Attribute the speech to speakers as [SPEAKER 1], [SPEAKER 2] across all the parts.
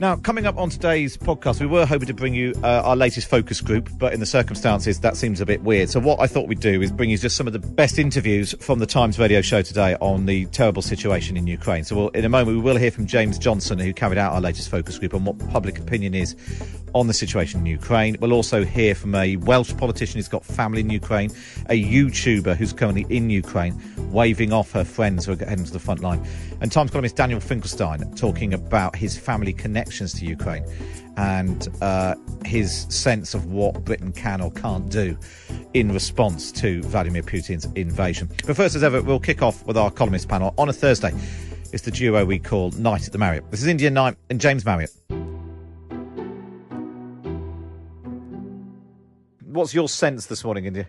[SPEAKER 1] Now, coming up on today's podcast, we were hoping to bring you uh, our latest focus group, but in the circumstances, that seems a bit weird. So, what I thought we'd do is bring you just some of the best interviews from the Times radio show today on the terrible situation in Ukraine. So, we'll, in a moment, we will hear from James Johnson, who carried out our latest focus group on what public opinion is on the situation in Ukraine. We'll also hear from a Welsh politician who's got family in Ukraine, a YouTuber who's currently in Ukraine, waving off her friends who are heading to the front line, and Times columnist Daniel Finkelstein talking about his family connections to Ukraine and uh, his sense of what Britain can or can't do in response to Vladimir Putin's invasion. But first, as ever, we'll kick off with our columnist panel on a Thursday. It's the duo we call Night at the Marriott. This is India Knight and James Marriott. What's your sense this morning, India?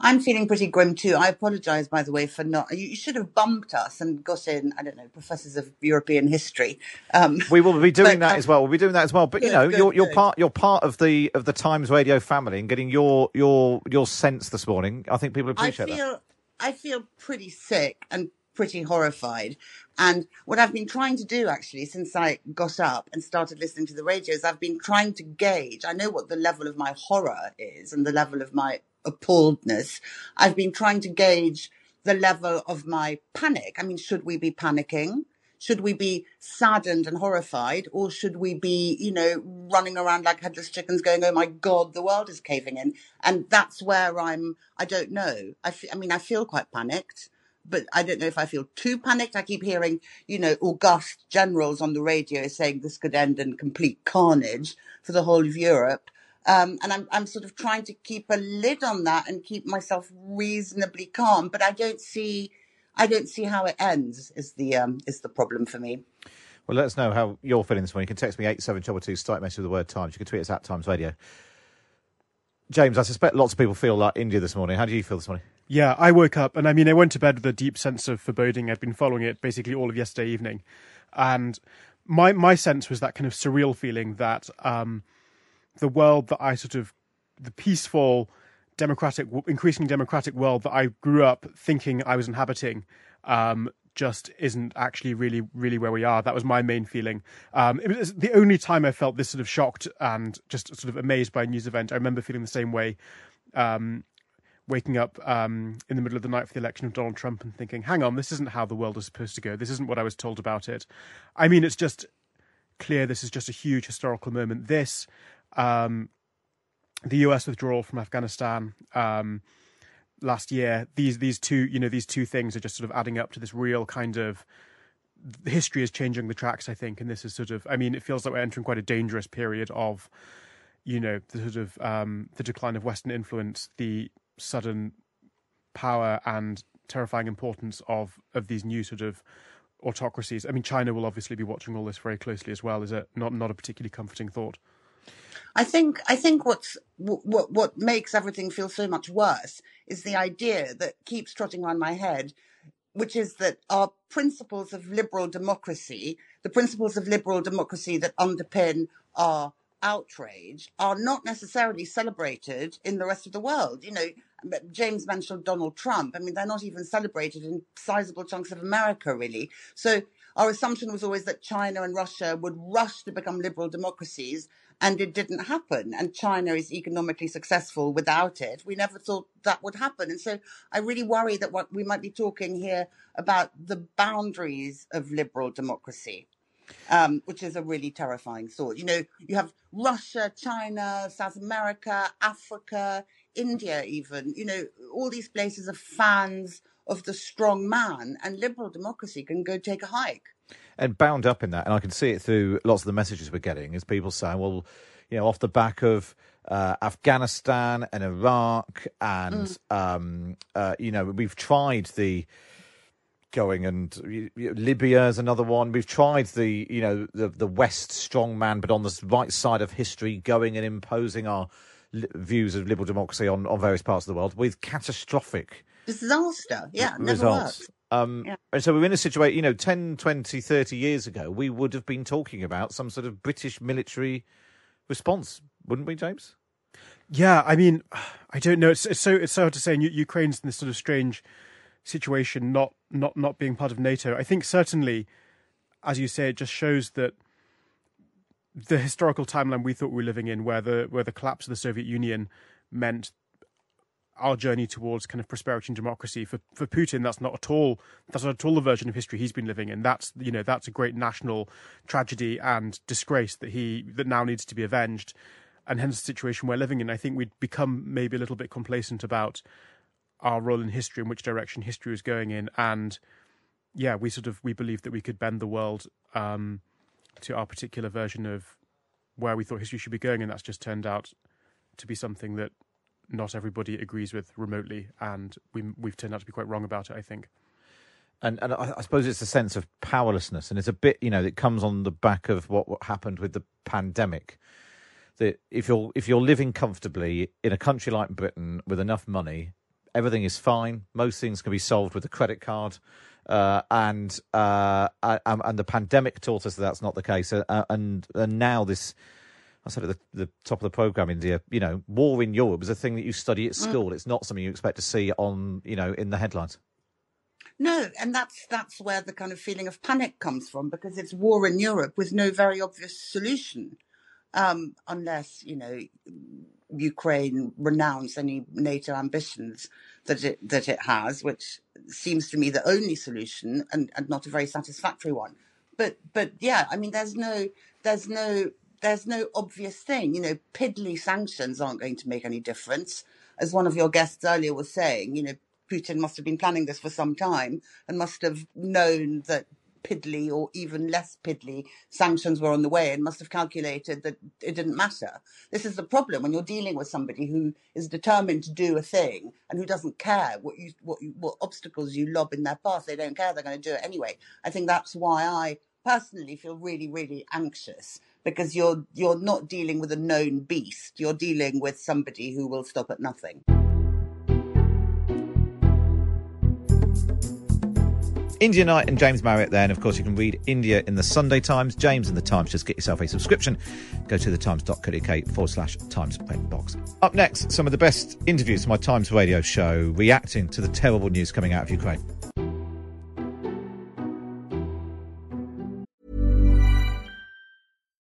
[SPEAKER 2] I'm feeling pretty grim too. I apologise, by the way, for not. You should have bumped us and got in. I don't know, professors of European history.
[SPEAKER 1] Um, we will be doing but, that um, as well. We'll be doing that as well. But good, you know, good, you're, you're good. part. You're part of the of the Times Radio family and getting your your your sense this morning. I think people appreciate
[SPEAKER 2] I feel,
[SPEAKER 1] that.
[SPEAKER 2] I feel pretty sick and pretty horrified. And what I've been trying to do actually since I got up and started listening to the radio is I've been trying to gauge. I know what the level of my horror is and the level of my appalledness. I've been trying to gauge the level of my panic. I mean, should we be panicking? Should we be saddened and horrified? Or should we be, you know, running around like headless chickens going, oh my God, the world is caving in? And that's where I'm, I don't know. I, f- I mean, I feel quite panicked but I don't know if I feel too panicked. I keep hearing, you know, august generals on the radio saying this could end in complete carnage for the whole of Europe. Um, and I'm, I'm sort of trying to keep a lid on that and keep myself reasonably calm, but I don't see, I don't see how it ends is the, um, is the problem for me.
[SPEAKER 1] Well, let us know how you're feeling this morning. You can text me 8722, start message with the word Times. You can tweet us at Times Radio. James, I suspect lots of people feel like India this morning. How do you feel this morning?
[SPEAKER 3] Yeah, I woke up and I mean, I went to bed with a deep sense of foreboding. I'd been following it basically all of yesterday evening, and my my sense was that kind of surreal feeling that um, the world that I sort of the peaceful, democratic, increasingly democratic world that I grew up thinking I was inhabiting. Um, just isn't actually really, really where we are. That was my main feeling. Um, it was the only time I felt this sort of shocked and just sort of amazed by a news event. I remember feeling the same way um, waking up um, in the middle of the night for the election of Donald Trump and thinking, hang on, this isn't how the world is supposed to go. This isn't what I was told about it. I mean, it's just clear this is just a huge historical moment. This, um, the US withdrawal from Afghanistan um, last year, these these two, you know, these two things are just sort of adding up to this real kind of history is changing the tracks, I think, and this is sort of, I mean, it feels like we're entering quite a dangerous period of, you know, the sort of um, the decline of Western influence, the sudden power and terrifying importance of of these new sort of autocracies. I mean, China will obviously be watching all this very closely as well. Is it not not a particularly comforting thought?
[SPEAKER 2] I think I think what's what what makes everything feel so much worse is the idea that keeps trotting around my head, which is that our principles of liberal democracy, the principles of liberal democracy that underpin our outrage are not necessarily celebrated in the rest of the world. You know, James mentioned Donald Trump. I mean, they're not even celebrated in sizable chunks of America, really. So our assumption was always that China and Russia would rush to become liberal democracies, and it didn't happen. And China is economically successful without it. We never thought that would happen. And so I really worry that what we might be talking here about the boundaries of liberal democracy. Um, which is a really terrifying thought. You know, you have Russia, China, South America, Africa, India, even. You know, all these places are fans of the strong man, and liberal democracy can go take a hike.
[SPEAKER 1] And bound up in that, and I can see it through lots of the messages we're getting, is people saying, well, you know, off the back of uh, Afghanistan and Iraq, and mm. um, uh, you know, we've tried the going and Libya is another one. We've tried the you know the the West strong man, but on the right side of history, going and imposing our views of liberal democracy on on various parts of the world with catastrophic
[SPEAKER 2] disaster. Yeah, results.
[SPEAKER 1] Um, yeah. And so we're in a situation, you know, 10, 20, 30 years ago, we would have been talking about some sort of British military response, wouldn't we, James?
[SPEAKER 3] Yeah, I mean, I don't know. It's, it's so it's so hard to say. Ukraine's in this sort of strange situation, not not not being part of NATO. I think certainly, as you say, it just shows that the historical timeline we thought we were living in, where the where the collapse of the Soviet Union meant our journey towards kind of prosperity and democracy. For for Putin that's not at all that's not at all the version of history he's been living in. That's you know that's a great national tragedy and disgrace that he that now needs to be avenged. And hence the situation we're living in. I think we'd become maybe a little bit complacent about our role in history and which direction history was going in. And yeah we sort of we believed that we could bend the world um, to our particular version of where we thought history should be going. And that's just turned out to be something that not everybody agrees with remotely, and we we've turned out to be quite wrong about it. I think.
[SPEAKER 1] And and I, I suppose it's a sense of powerlessness, and it's a bit you know it comes on the back of what, what happened with the pandemic. That if you're if you're living comfortably in a country like Britain with enough money, everything is fine. Most things can be solved with a credit card. Uh, and uh, and the pandemic taught us that that's not the case. Uh, and and now this I said at the, the, top of the program, India, you know, war in Europe is a thing that you study at mm. school. Mm. It's not something you expect to see on, you know, in the headlines.
[SPEAKER 2] No, and that's that's where the kind of feeling of panic comes from because it's war in Europe with no very obvious solution, um, unless you know Ukraine renounce any NATO ambitions that it that it has, which seems to me the only solution and, and not a very satisfactory one. But but yeah, I mean, there's no there's no there's no obvious thing. You know, piddly sanctions aren't going to make any difference. As one of your guests earlier was saying, you know, Putin must have been planning this for some time and must have known that piddly or even less piddly sanctions were on the way and must have calculated that it didn't matter. This is the problem when you're dealing with somebody who is determined to do a thing and who doesn't care what you what you, what obstacles you lob in their path. They don't care. They're going to do it anyway. I think that's why I personally feel really really anxious because you're you're not dealing with a known beast. You're dealing with somebody who will stop at nothing.
[SPEAKER 1] India Knight and James Marriott there. And of course, you can read India in the Sunday Times, James in the Times. Just get yourself a subscription. Go to thetimes.co.uk forward slash Times print box. Up next, some of the best interviews from my Times radio show reacting to the terrible news coming out of Ukraine.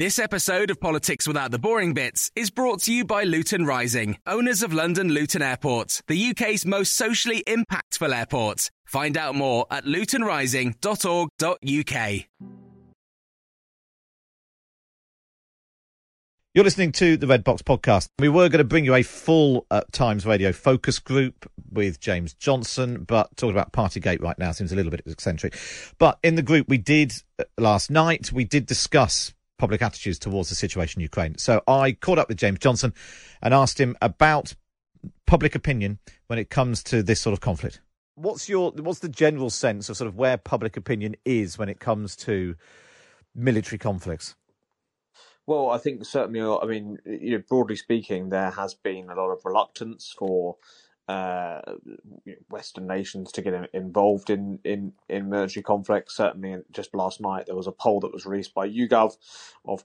[SPEAKER 4] This episode of Politics Without the Boring Bits is brought to you by Luton Rising, owners of London Luton Airport, the UK's most socially impactful airport. Find out more at lutonrising.org.uk.
[SPEAKER 1] You're listening to the Red Box podcast. We were going to bring you a full uh, Times Radio focus group with James Johnson, but talking about Partygate right now seems a little bit eccentric. But in the group we did uh, last night, we did discuss public attitudes towards the situation in Ukraine. So I caught up with James Johnson and asked him about public opinion when it comes to this sort of conflict. What's your what's the general sense of sort of where public opinion is when it comes to military conflicts?
[SPEAKER 5] Well, I think certainly, uh, I mean, you know, broadly speaking, there has been a lot of reluctance for uh, Western nations to get involved in, in, in military conflicts. Certainly, just last night, there was a poll that was released by YouGov of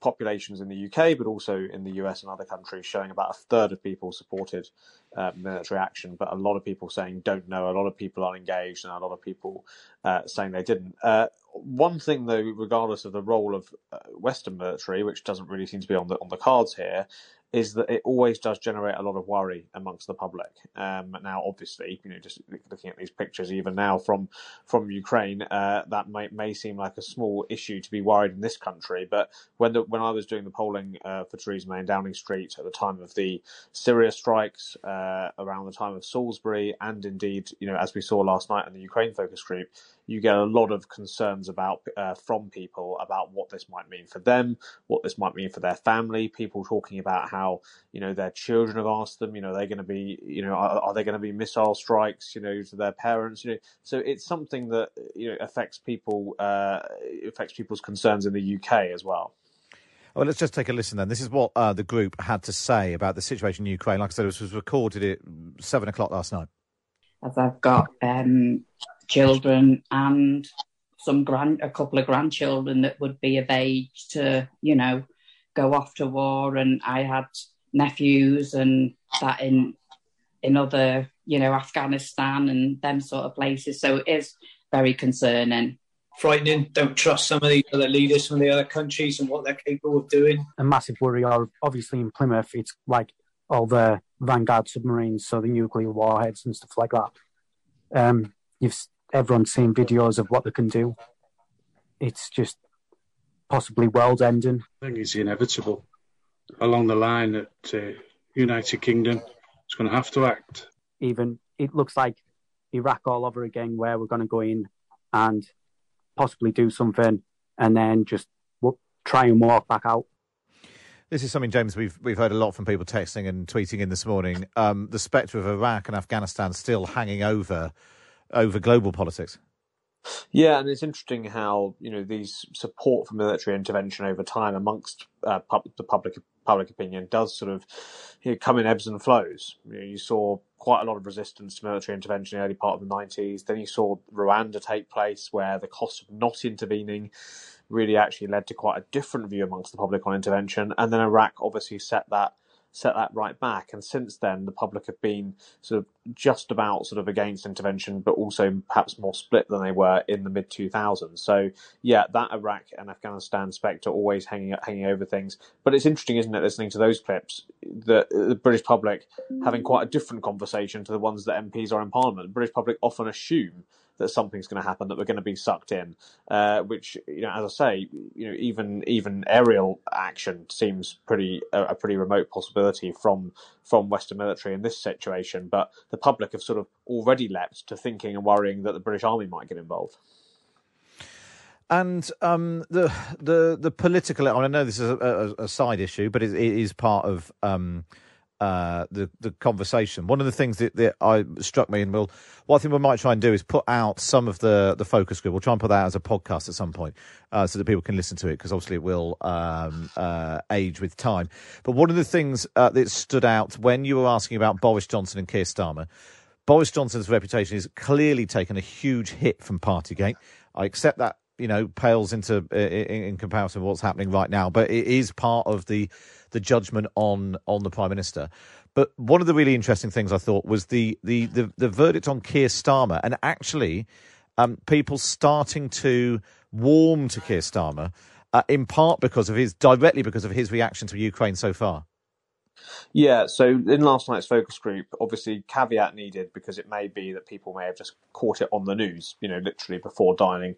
[SPEAKER 5] populations in the UK, but also in the US and other countries, showing about a third of people supported uh, military action, but a lot of people saying don't know, a lot of people are engaged, and a lot of people uh, saying they didn't. Uh, one thing, though, regardless of the role of uh, Western military, which doesn't really seem to be on the on the cards here, is that it always does generate a lot of worry amongst the public. Um, now, obviously, you know, just looking at these pictures, even now from from Ukraine, uh, that may may seem like a small issue to be worried in this country. But when the, when I was doing the polling uh, for Theresa May in Downing Street at the time of the Syria strikes, uh, around the time of Salisbury, and indeed, you know, as we saw last night in the Ukraine focus group, you get a lot of concerns about uh, from people about what this might mean for them, what this might mean for their family. People talking about how you know their children have asked them, you know, they're going to be, you know, are, are there going to be missile strikes, you know, to their parents, you know. So it's something that you know affects people, uh, affects people's concerns in the UK as well.
[SPEAKER 1] Well, let's just take a listen then. This is what uh, the group had to say about the situation in Ukraine. Like I said, this was recorded at seven o'clock last night.
[SPEAKER 6] As I've got um, children and some grand, a couple of grandchildren that would be of age to, you know, go off to war. And I had nephews and that in in other, you know, Afghanistan and them sort of places. So it is very concerning.
[SPEAKER 7] Frightening. Don't trust some of the other leaders from the other countries and what they're capable of doing.
[SPEAKER 8] A massive worry, or obviously in Plymouth, it's like all the Vanguard submarines, so the nuclear warheads and stuff like that. Um, you've everyone's seen videos of what they can do. It's just possibly world ending.
[SPEAKER 9] I think it's inevitable. Along the line that uh, United Kingdom is going to have to act.
[SPEAKER 8] Even it looks like Iraq all over again, where we're going to go in and possibly do something, and then just try and walk back out.
[SPEAKER 1] This is something, James, we've we've heard a lot from people texting and tweeting in this morning. Um, the spectre of Iraq and Afghanistan still hanging over over global politics.
[SPEAKER 5] Yeah, and it's interesting how you know these support for military intervention over time amongst uh, pub- the public public opinion does sort of you know, come in ebbs and flows. You, know, you, saw quite a lot of resistance to military intervention in the early part of the nineties. Then you saw Rwanda take place, where the cost of not intervening really actually led to quite a different view amongst the public on intervention. And then Iraq obviously set that set that right back. And since then, the public have been sort of just about sort of against intervention, but also perhaps more split than they were in the mid 2000s. So yeah, that Iraq and Afghanistan spectre always hanging hanging over things. But it's interesting, isn't it, listening to those clips, the British public having quite a different conversation to the ones that MPs are in Parliament. The British public often assume that something's going to happen, that we're going to be sucked in. Uh, which, you know, as I say, you know, even even aerial action seems pretty a, a, pretty remote possibility from from Western military in this situation. But the public have sort of already leapt to thinking and worrying that the British Army might get involved.
[SPEAKER 1] And um, the the the political. I know this is a, a, a side issue, but it, it is part of. Um, uh, the the conversation. One of the things that, that I struck me, and we'll what I think we might try and do is put out some of the the focus group. We'll try and put that out as a podcast at some point, uh, so that people can listen to it because obviously it will um, uh, age with time. But one of the things uh, that stood out when you were asking about Boris Johnson and Keir Starmer. Boris Johnson's reputation is clearly taken a huge hit from Partygate. I accept that you know pales into in, in comparison to what's happening right now, but it is part of the the judgment on on the prime minister. But one of the really interesting things I thought was the the the, the verdict on Keir Starmer, and actually um, people starting to warm to Keir Starmer, uh, in part because of his directly because of his reaction to Ukraine so far.
[SPEAKER 5] Yeah, so in last night's focus group, obviously caveat needed because it may be that people may have just caught it on the news, you know, literally before dialing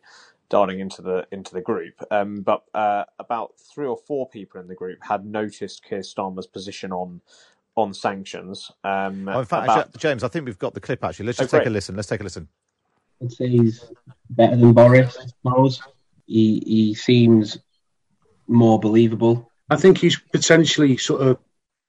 [SPEAKER 5] dialing into the into the group. Um, but uh, about three or four people in the group had noticed Keir Starmer's position on on sanctions. Um,
[SPEAKER 1] oh, in fact,
[SPEAKER 5] about...
[SPEAKER 1] actually, James, I think we've got the clip. Actually, let's just
[SPEAKER 5] Oh,
[SPEAKER 1] take a listen. Let's take a listen.
[SPEAKER 10] I'd say he's better than Boris. Boris. He he seems more believable.
[SPEAKER 9] I think he's potentially sort of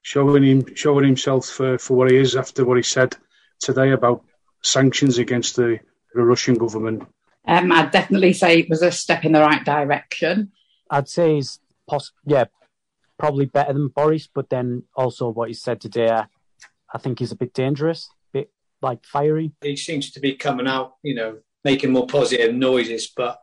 [SPEAKER 9] showing him showing himself for, for what he is after what he said today about sanctions against the, the Russian government.
[SPEAKER 6] Um, I'd definitely say it was a step in the right direction.
[SPEAKER 8] I'd say he's poss- yeah, probably better than Boris, but then also what he said today, I, I think he's a bit dangerous, a bit like fiery.
[SPEAKER 7] He seems to be coming out, you know, making more positive noises. But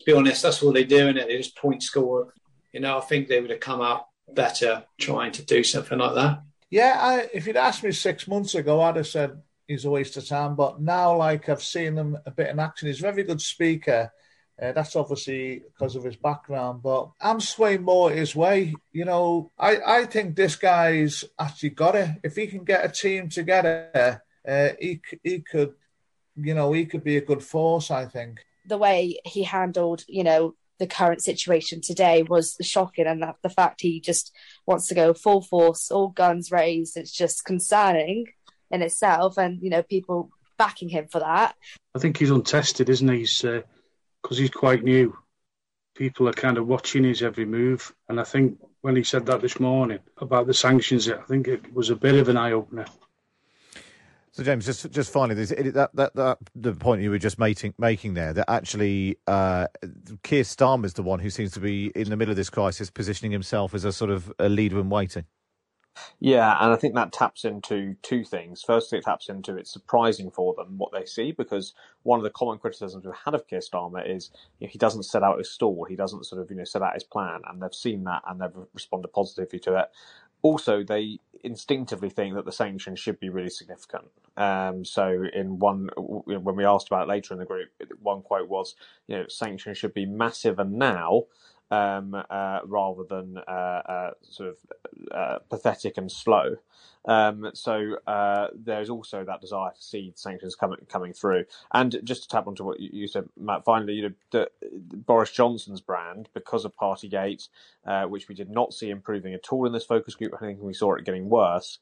[SPEAKER 7] to be honest, that's what they do, and it? They just point score. You know, I think they would have come out better trying to do something like that.
[SPEAKER 11] Yeah, I, if you'd asked me six months ago, I'd have said he's a waste of time. But now, like I've seen him a bit in action, he's a very good speaker. Uh, that's obviously because of his background, but I'm swaying more his way. You know, I, I think this guy's actually got it. If he can get a team together, uh, he he could, you know, he could be a good force. I think.
[SPEAKER 12] the way he handled, you know, the current situation today was shocking, and that the fact he just wants to go full force, all guns raised, it's just concerning in itself, and you know, people backing him for that.
[SPEAKER 9] I think he's untested, isn't he? He's because he's quite new. People are kind of watching his every move, and I think when he said that this morning about the sanctions, I think it was a bit of an eye opener.
[SPEAKER 1] So, James, just just finally, there's, it, that, that that the point you were just making making there that actually uh, Keir Starmer's the one who seems to be in the middle of this crisis, positioning himself as a sort of a leader in waiting.
[SPEAKER 5] Yeah, and I think that taps into two things. Firstly, it taps into it's surprising for them what they see because one of the common criticisms we've had of Keir Starmer is you know, he doesn't set out his stall, he doesn't sort of you know set out his plan, and they've seen that and they've responded positively to it. Also, they instinctively think that the sanctions should be really significant. Um, so, in one, when we asked about it later in the group, one quote was, you know, sanctions should be massive and now, um, uh, rather than uh, uh, sort of uh, pathetic and slow. Um, so there's also that desire to see sanctions coming coming through. And just to tap onto what you, said, Matt, finally, you know, the, Boris Johnson's brand, because of Partygate, which we did not see improving at all in this focus group, I think we saw it getting worse.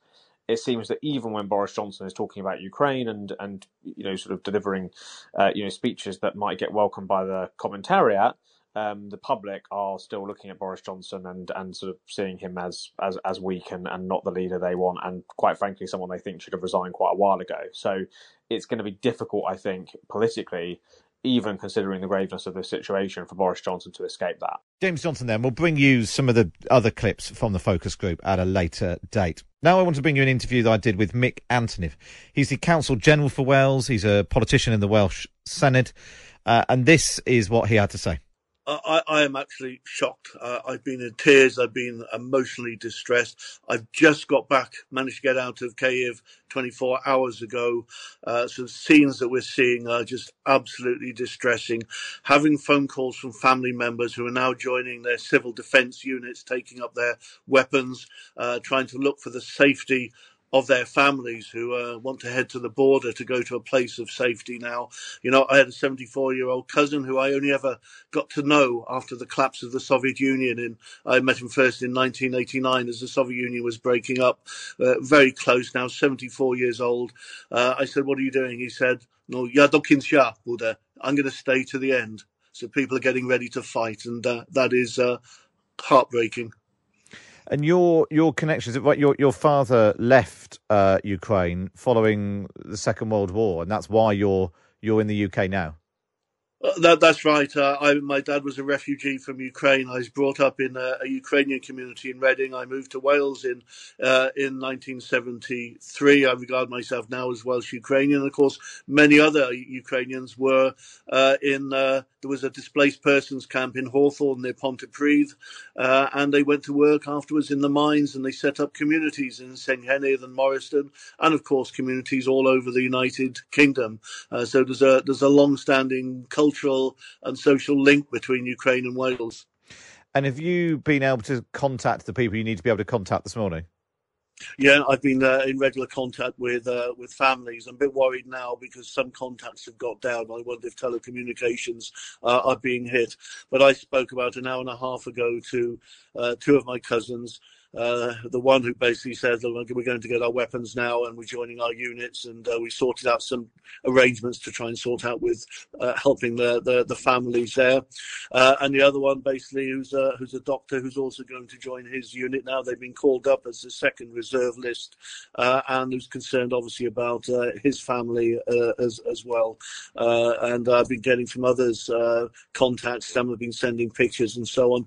[SPEAKER 5] It seems that even when Boris Johnson is talking about Ukraine and and you know sort of delivering uh, you know speeches that might get welcomed by the commentariat, um, the public are still looking at Boris Johnson and, and sort of seeing him as, as, as weak and, and not the leader they want, and quite frankly, someone they think should have resigned quite a while ago. So it's going to be difficult, I think, politically, even considering the graveness of the situation, for Boris Johnson to escape that.
[SPEAKER 1] James Johnson, then we'll bring you some of the other clips from the focus group at a later date. Now, I want to bring you an interview that I did with Mick Antoniw. He's the Counsel General for Wales. He's a politician in the Welsh Senedd, uh, and this is what he had to say.
[SPEAKER 13] I, I am actually shocked. Uh, I've been in tears. I've been emotionally distressed. I've just got back, managed to get out of Kiev 24 hours ago. Uh, so the scenes that we're seeing are just absolutely distressing. Having phone calls from family members who are now joining their civil defence units, taking up their weapons, uh, trying to look for the safety of their families who uh, want to head to the border to go to a place of safety now. You know, I had a 74 year old cousin who I only ever got to know after the collapse of the Soviet Union. In I met him first in 1989 as the Soviet Union was breaking up. Uh, very close now, 74 years old. Uh, I said, "What are you doing?" He said, "No, ja do końca budę. I'm going to stay to the end." So people are getting ready to fight, and uh, that is uh, heartbreaking.
[SPEAKER 1] And your your connections? Your your father left uh, Ukraine following the Second World War, and that's why you're you're in the UK now.
[SPEAKER 13] Uh, That, that's right. Uh, I, my dad was a refugee from Ukraine. I was brought up in a, a Ukrainian community in Reading. I moved to Wales in uh, in 1973. I regard myself now as Welsh Ukrainian. Of course, many other Ukrainians were uh, in. Uh, there was a displaced persons camp in Hawthorn near Pontypridd, uh, and they went to work afterwards in the mines and they set up communities in Senghenydd and Morriston, and of course communities all over the United Kingdom. So there's a there's a long-standing cultural and social link between Ukraine and Wales.
[SPEAKER 1] And have you been able to contact the people you need to be able to contact this morning?
[SPEAKER 13] Yeah, I've been uh, in regular contact with uh, with families. I'm a bit worried now because some contacts have got down. I wonder if telecommunications uh, are being hit. But I spoke about an hour and a half ago to uh, two of my cousins. Uh, the one who basically said we're going to get our weapons now and we're joining our units, and uh, we sorted out some arrangements to try and sort out with uh, helping the, the the families there. Uh, and the other one, basically, who's a, who's a doctor who's also going to join his unit now. They've been called up as the second reserve list, uh, and who's concerned obviously about uh, his family uh, as as well. Uh, and I've been getting from others uh, contacts. Some have been sending pictures and so on,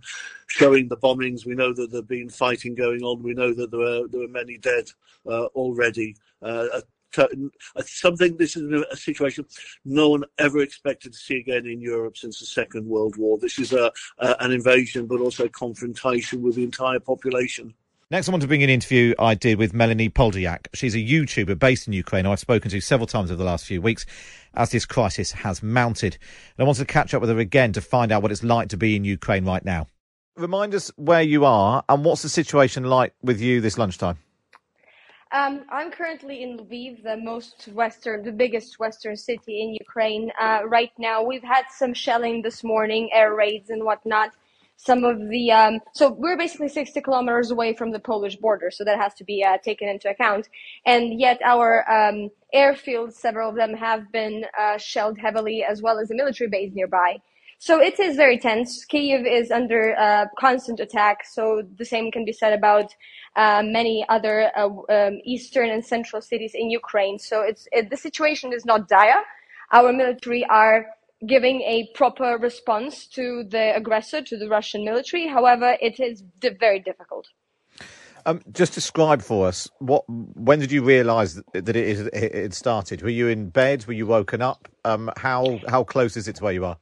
[SPEAKER 13] showing the bombings. We know that there've been fighting going on. We know that there were there were many dead uh, already. Uh, t- something. This is a, situation no one ever expected to see again in Europe since the Second World War. This is a, a an invasion, but also confrontation with the entire population.
[SPEAKER 1] Next, I want to bring an interview I did with Melanie Podolyak. She's a YouTuber based in Ukraine, I've spoken to several times over the last few weeks as this crisis has mounted. And I wanted to catch up with her again to find out what it's like to be in Ukraine right now. Remind us where you are and what's the situation like with you this lunchtime?
[SPEAKER 14] Um, I'm currently in Lviv, the most western, the biggest western city in Ukraine. Uh, right now, we've had some shelling this morning, air raids and whatnot. Some of the um, so we're basically 60 kilometers away from the Polish border, so that has to be uh, taken into account. And yet, our um, airfields, several of them, have been uh, shelled heavily, as well as a military base nearby. So it is very tense. Kiev is under uh, constant attack. So the same can be said about uh, many other uh, um, eastern and central cities in Ukraine. So it's it, the situation is not dire. Our military are giving a proper response to the aggressor, to the Russian military. However, it is di- very difficult.
[SPEAKER 1] Um, just describe for us what. When did you realise that it, it started? Were you in bed? Were you woken up? Um, how how close is it to where you are?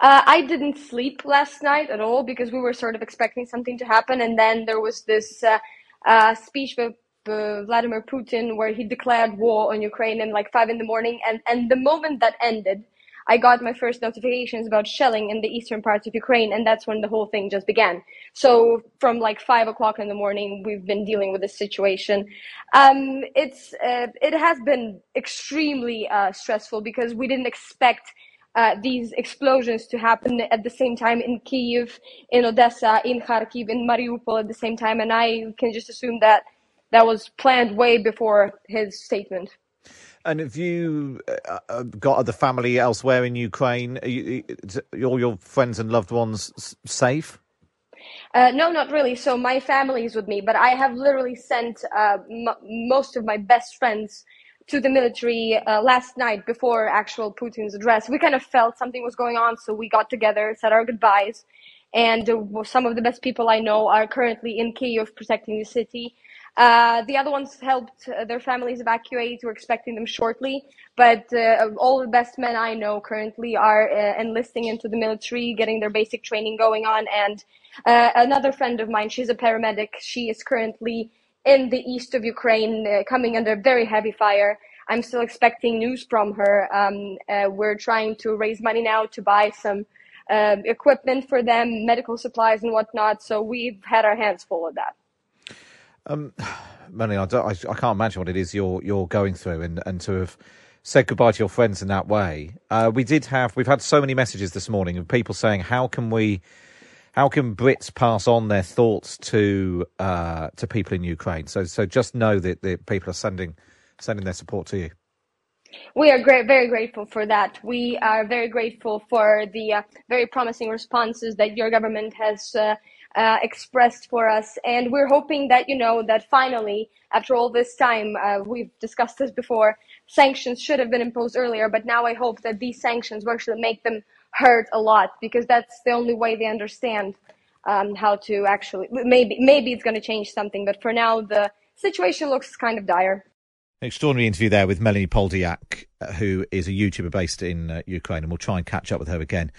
[SPEAKER 14] Uh, I didn't sleep last night at all because we were sort of expecting something to happen, and then there was this uh, uh, speech with uh, Vladimir Putin where he declared war on Ukraine in like five in the morning, and and the moment that ended, I got my first notifications about shelling in the eastern parts of Ukraine, and that's when the whole thing just began. So from like five o'clock in the morning, we've been dealing with this situation. Um, it's uh, it has been extremely uh, stressful because we didn't expect uh, these explosions to happen at the same time in Kiev, in Odessa, in Kharkiv, in Mariupol at the same time, and I can just assume that that was planned way before his statement.
[SPEAKER 1] And have you uh, uh, got other family elsewhere in Ukraine? Are you, is all your friends and loved ones safe?
[SPEAKER 14] Uh, no, not really. So my family is with me, but I have literally sent uh, m- most of my best friends to the military uh, last night before actual Putin's address. We kind of felt something was going on, so we got together, said our goodbyes, and uh, some of the best people I know are currently in Kiev protecting the city. Uh, the other ones helped uh, their families evacuate. We're expecting them shortly. But uh, all the best men I know currently are uh, enlisting into the military, getting their basic training going on. And another friend of mine, she's a paramedic. She is currently in the east of Ukraine, uh, coming under very heavy fire. I'm still expecting news from her. Um, uh, we're trying to raise money now to buy some uh, equipment for them, medical supplies and whatnot. So we've had our hands full of that.
[SPEAKER 1] Um, Melanie, I, I, I can't imagine what it is you're you're going through, and, and to have said goodbye to your friends in that way. Uh, we did have we've had so many messages this morning of people saying how can we, how can Brits pass on their thoughts to uh, to people in Ukraine? So so just know that that people are sending sending their support to you.
[SPEAKER 14] We are great, very grateful for that. We are very grateful for the uh, very promising responses that your government has uh, uh, expressed for us. And we're hoping that, you know, that finally, after all this time, uh, we've discussed this before, sanctions should have been imposed earlier, but now I hope that these sanctions will actually make them hurt a lot because that's the only way they understand um, how to actually, maybe, maybe it's going to change something, but for now, the situation looks kind of dire.
[SPEAKER 1] Extraordinary interview there with Melanie Podolyak, uh, who is a YouTuber based in uh, Ukraine, and we'll try and catch up with her again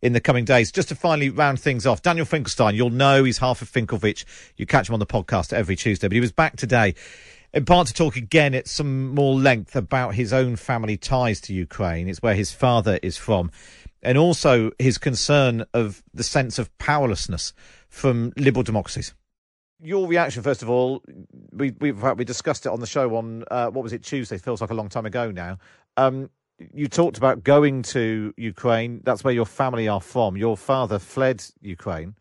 [SPEAKER 1] in the coming days. Just to finally round things off, Daniel Finkelstein, you'll know he's half of Finkelvich. You catch him on the podcast every Tuesday, but he was back today in part to talk again at some more length about his own family ties to Ukraine. It's where his father is from. And also his concern of the sense of powerlessness from liberal democracies your reaction first of all. We we we discussed it on the show on uh, what was it Tuesday? Feels like a long time ago now. Um, you talked about going to Ukraine. That's where your family are from. Your father fled Ukraine.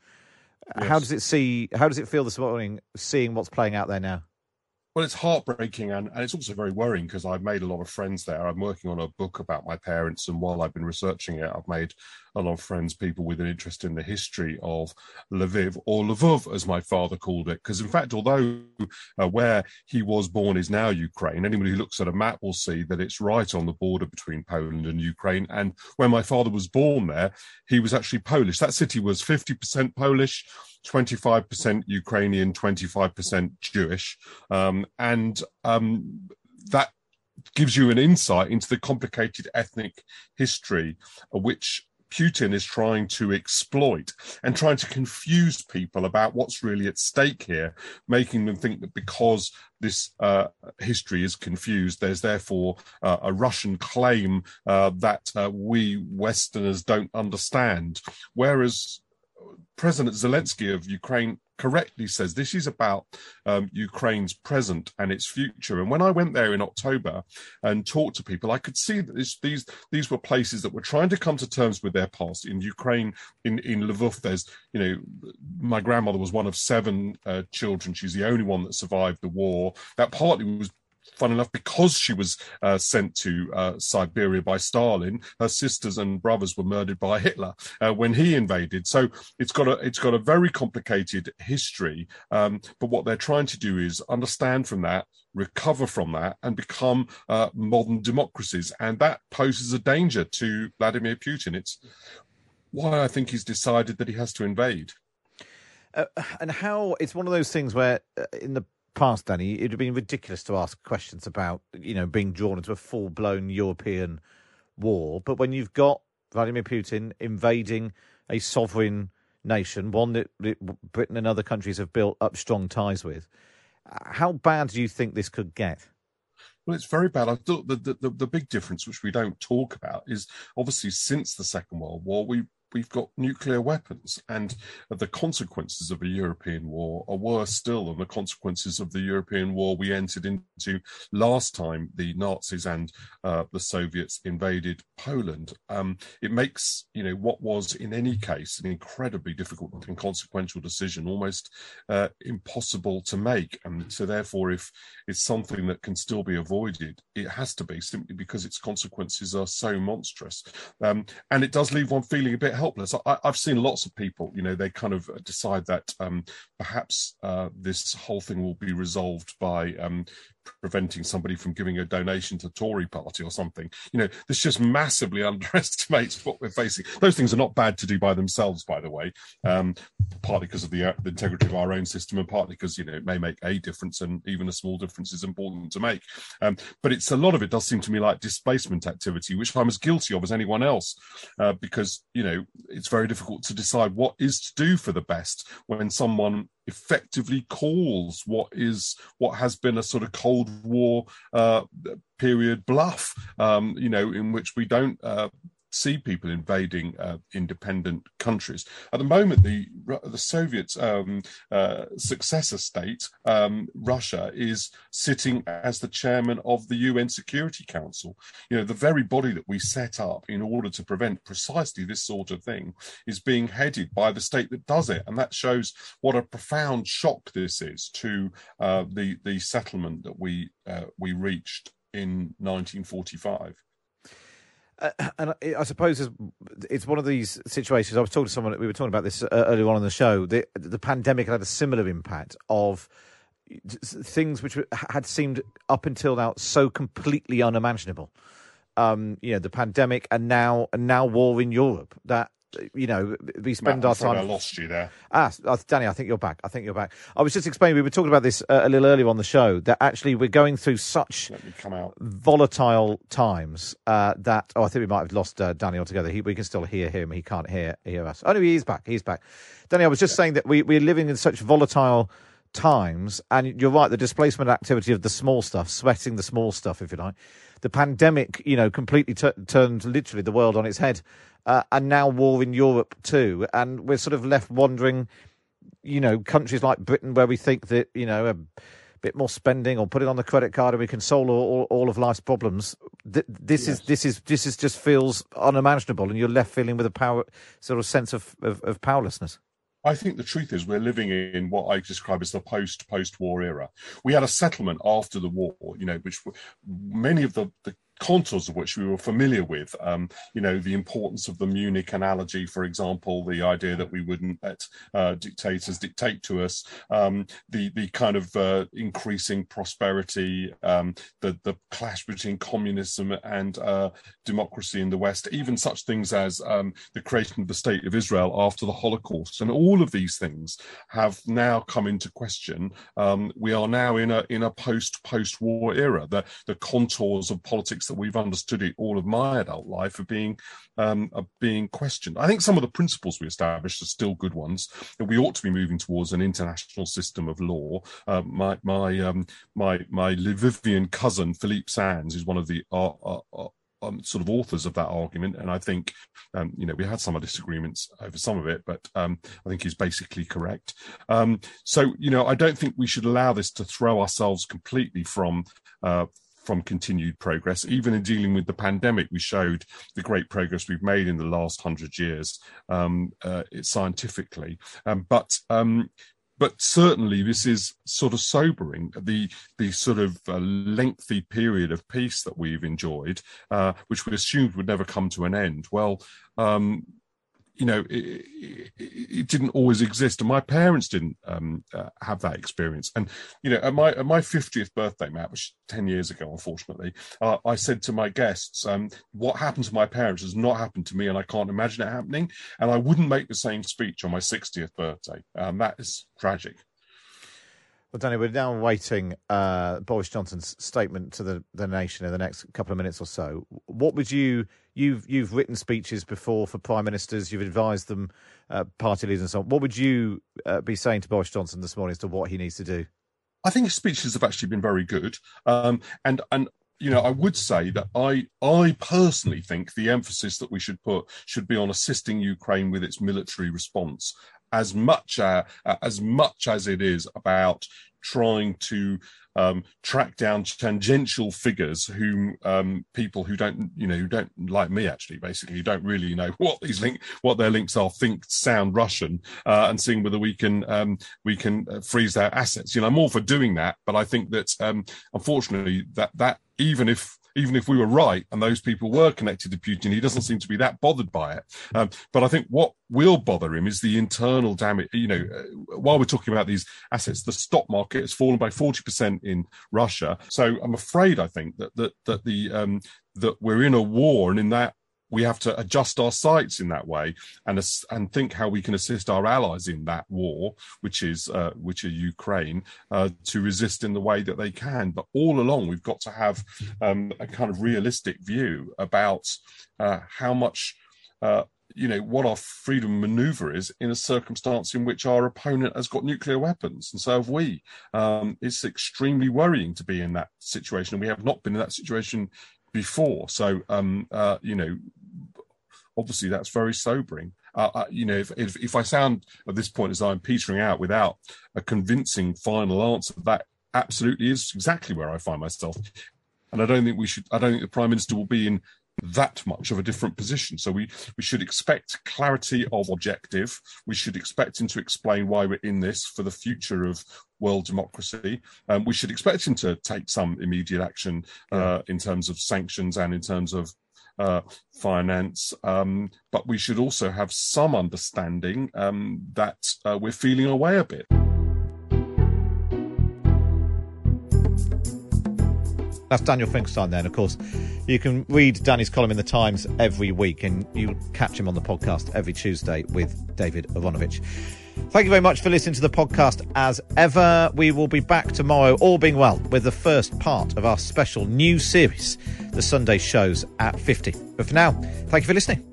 [SPEAKER 1] Yes. How does it see? How does it feel this morning, seeing what's playing out there now?
[SPEAKER 15] Well, it's heartbreaking and, and it's also very worrying because I've made a lot of friends there. I'm working on a book about my parents, and while I've been researching it, I've made a lot of friends, people with an interest in the history of Lviv or Lvov, as my father called it. Because, in fact, although uh, where he was born is now Ukraine, anybody who looks at a map will see that it's right on the border between Poland and Ukraine. And when my father was born there, he was actually Polish. That city was 50% Polish. 25% Ukrainian, 25% Jewish. Um, and um, that gives you an insight into the complicated ethnic history which Putin is trying to exploit and trying to confuse people about what's really at stake here, making them think that because this uh, history is confused, there's therefore uh, a Russian claim uh, that uh, we Westerners don't understand. Whereas President Zelensky of Ukraine correctly says this is about um, Ukraine's present and its future. And when I went there in October and talked to people, I could see that this, these these were places that were trying to come to terms with their past. In Ukraine, in in Lvov, there's you know, my grandmother was one of seven uh, children. She's the only one that survived the war. That partly was fun enough, because she was uh, sent to uh, Siberia by Stalin, her sisters and brothers were murdered by Hitler uh, when he invaded. So it's got a it's got a very complicated history. Um, but what they're trying to do is understand from that, recover from that, and become uh, modern democracies. And that poses a danger to Vladimir Putin. It's why I think he's decided that he has to invade.
[SPEAKER 1] Uh, and how it's one of those things where uh, in the past, Danny, it'd have been ridiculous to ask questions about, you know, being drawn into a full blown European war. But when you've got Vladimir Putin invading a sovereign nation, one that Britain and other countries have built up strong ties with, uh, how bad do you think this could get?
[SPEAKER 15] Well, it's very bad. I thought the, the, the, big difference, which we don't talk about, is obviously since the Second World War, we we've got nuclear weapons, and the consequences of a European war are worse still than the consequences of the European war we entered into last time the Nazis and uh, the Soviets invaded Poland. Um, it makes you know what was in any case an incredibly difficult and consequential decision almost uh, impossible to make, and so therefore, if it's something that can still be avoided, it has to be simply because its consequences are so monstrous, um, and it does leave one feeling a bit helpless. I, have seen lots of people, you know, they kind of decide that um, perhaps uh, this whole thing will be resolved by um, preventing somebody from giving a donation to Tory party or something. You know, this just massively underestimates what we're facing. Those things are not bad to do by themselves, by the way, um, partly because of the, uh, the, integrity of our own system and partly because, you know, it may make a difference and even a small difference is important to make. Um, but it's a lot of it does seem to me like displacement activity, which I'm as guilty of as anyone else, uh, because, you know, it's very difficult to decide what is to do for the best when someone effectively calls what is what has been a sort of Cold War uh, period bluff, um, you know, in which we don't uh, see people invading uh, independent countries. At the moment, the the Soviet um, uh, successor state, um, Russia, is sitting as the chairman of the UN Security Council. You know, the very body that we set up in order to prevent precisely this sort of thing is being headed by the state that does it, and that shows what a profound shock this is to uh, the the settlement that we uh, we reached in 1945.
[SPEAKER 1] Uh, and I, I suppose it's, one of these situations. I was talking to someone. We were talking about this uh, earlier on in the show. The the pandemic had a similar impact of things which had seemed up until now so completely unimaginable. Um, you know, the pandemic and now and now war in Europe. That you know, we spend
[SPEAKER 15] Matt,
[SPEAKER 1] our time.
[SPEAKER 15] I lost you there.
[SPEAKER 1] Ah, uh, Danny, I think you're back. I think you're back. I was just explaining. We were talking about this uh, a little earlier on the show that actually we're going through such volatile times uh, that. Oh, I think we might have lost uh, Danny altogether. He, we can still hear him. He can't hear hear us. Oh no, he's back. He's back. Danny, I was just saying that we we're living in such volatile times, and you're right. The displacement activity of the small stuff, sweating the small stuff, if you like. The pandemic, you know, completely t- turned literally the world on its head, uh, and now war in Europe too, and we're sort of left wondering. You know, countries like Britain, where we think that you know a bit more spending or put it on the credit card and we can solve all, all, all of life's problems. Th- this is this is this is just feels unimaginable, and you're left feeling with a power sort of sense of, of, of powerlessness.
[SPEAKER 15] I think the truth is we're living in what I describe as the post post war era. We had a settlement after the war, you know, which many of the, the contours of which we were familiar with. Um, you know, the importance of the Munich analogy, for example, the idea that we wouldn't let uh, dictators dictate to us, um, the the kind of uh, increasing prosperity, um, the the clash between communism and uh, democracy in the West, even such things as um, the creation of the state of Israel after the Holocaust, and all of these things have now come into question. Um, we are now in a in a post post war era. The the contours of politics that we've understood it all of my adult life are being um, are being questioned. I think some of the principles we established are still good ones. That we ought to be moving towards an international system of law. Uh, my my um, my my Lvivian cousin Philippe Sands is one of the uh, uh, uh, um, sort of authors of that argument, and I think um, you know we had some disagreements over some of it, but um, I think he's basically correct. Um, so you know I don't think we should allow this to throw ourselves completely from. Uh, from continued progress, even in dealing with the pandemic, we showed the great progress we've made in the last hundred years um, uh, scientifically. Um, but um, but certainly this is sort of sobering the the sort of uh, lengthy period of peace that we've enjoyed uh, which we assumed would never come to an end well um, you know it, it, it, didn't always exist and my parents didn't um, uh, have that experience. And you know at my at my 50th birthday matt which 10 years ago unfortunately uh, i said to my guests um, what happened to my parents has not happened to me and i can't imagine it happening and i wouldn't make the same speech on my 60th birthday. Um, that is tragic
[SPEAKER 1] Well, Danny, we're now awaiting uh, Boris Johnson's statement to the, the nation in the next couple of minutes or so. What would you you've you've written speeches before for prime ministers, you've advised them, uh, party leaders, and so on. What would you uh, be saying to Boris Johnson this morning as to what he needs to do?
[SPEAKER 15] I think his speeches have actually been very good, um, and and you know I would say that I I personally think the emphasis that we should put should be on assisting Ukraine with its military response as much uh, as much as it is about trying to um, track down tangential figures whom um, people who don't you know who don't like me actually basically who don't really know what these link what their links are think sound Russian uh, and seeing whether we can um, we can uh, freeze their assets. You know I'm all for doing that, but I think that um, unfortunately that that even if even if we were right and those people were connected to Putin, he doesn't seem to be that bothered by it. Um, but I think what will bother him is the internal damage. You know, uh, while we're talking about these assets, the stock market has fallen by 40% in Russia. So I'm afraid, I think that, that, that the, um, that we're in a war and in that we have to adjust our sights in that way and and think how we can assist our allies in that war, which is uh, which are Ukraine, uh, to resist in the way that they can. But all along, we've got to have um, a kind of realistic view about uh, how much. Uh, you know what our freedom maneuver is in a circumstance in which our opponent has got nuclear weapons, and so have we. Um, it's extremely worrying to be in that situation, we have not been in that situation before. So, um, uh, you know, obviously that's very sobering. Uh, uh, you know, if, if, if I sound at this point as I'm petering out without a convincing final answer, that absolutely is exactly where I find myself. And I don't think we should. I don't think the prime minister will be in that much of a different position. So we we should expect clarity of objective. We should expect him to explain why we're in this for the future of world democracy. Um, we should expect him to take some immediate action uh, in terms of sanctions and in terms of uh, finance, um, but we should also have some understanding um, that uh, we're feeling away a bit.
[SPEAKER 1] That's Daniel Finkelstein then. Of course, you can read Danny's column in the Times every week and you catch him on the podcast every Tuesday with David Aaronovitch. Thank you very much for listening to the podcast as ever. We will be back tomorrow, all being well, with the first part of our special new series, the Sunday shows at 50. But for now, thank you for listening.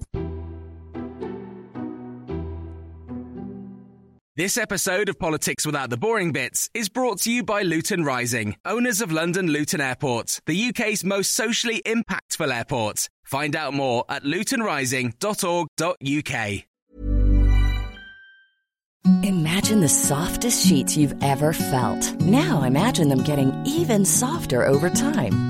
[SPEAKER 4] This episode of Politics Without the Boring Bits is brought to you by Luton Rising, owners of London Luton Airport, the UK's most socially impactful airport. Find out more at lutonrising.org.uk.
[SPEAKER 16] Imagine the softest sheets you've ever felt. Now imagine them getting even softer over time.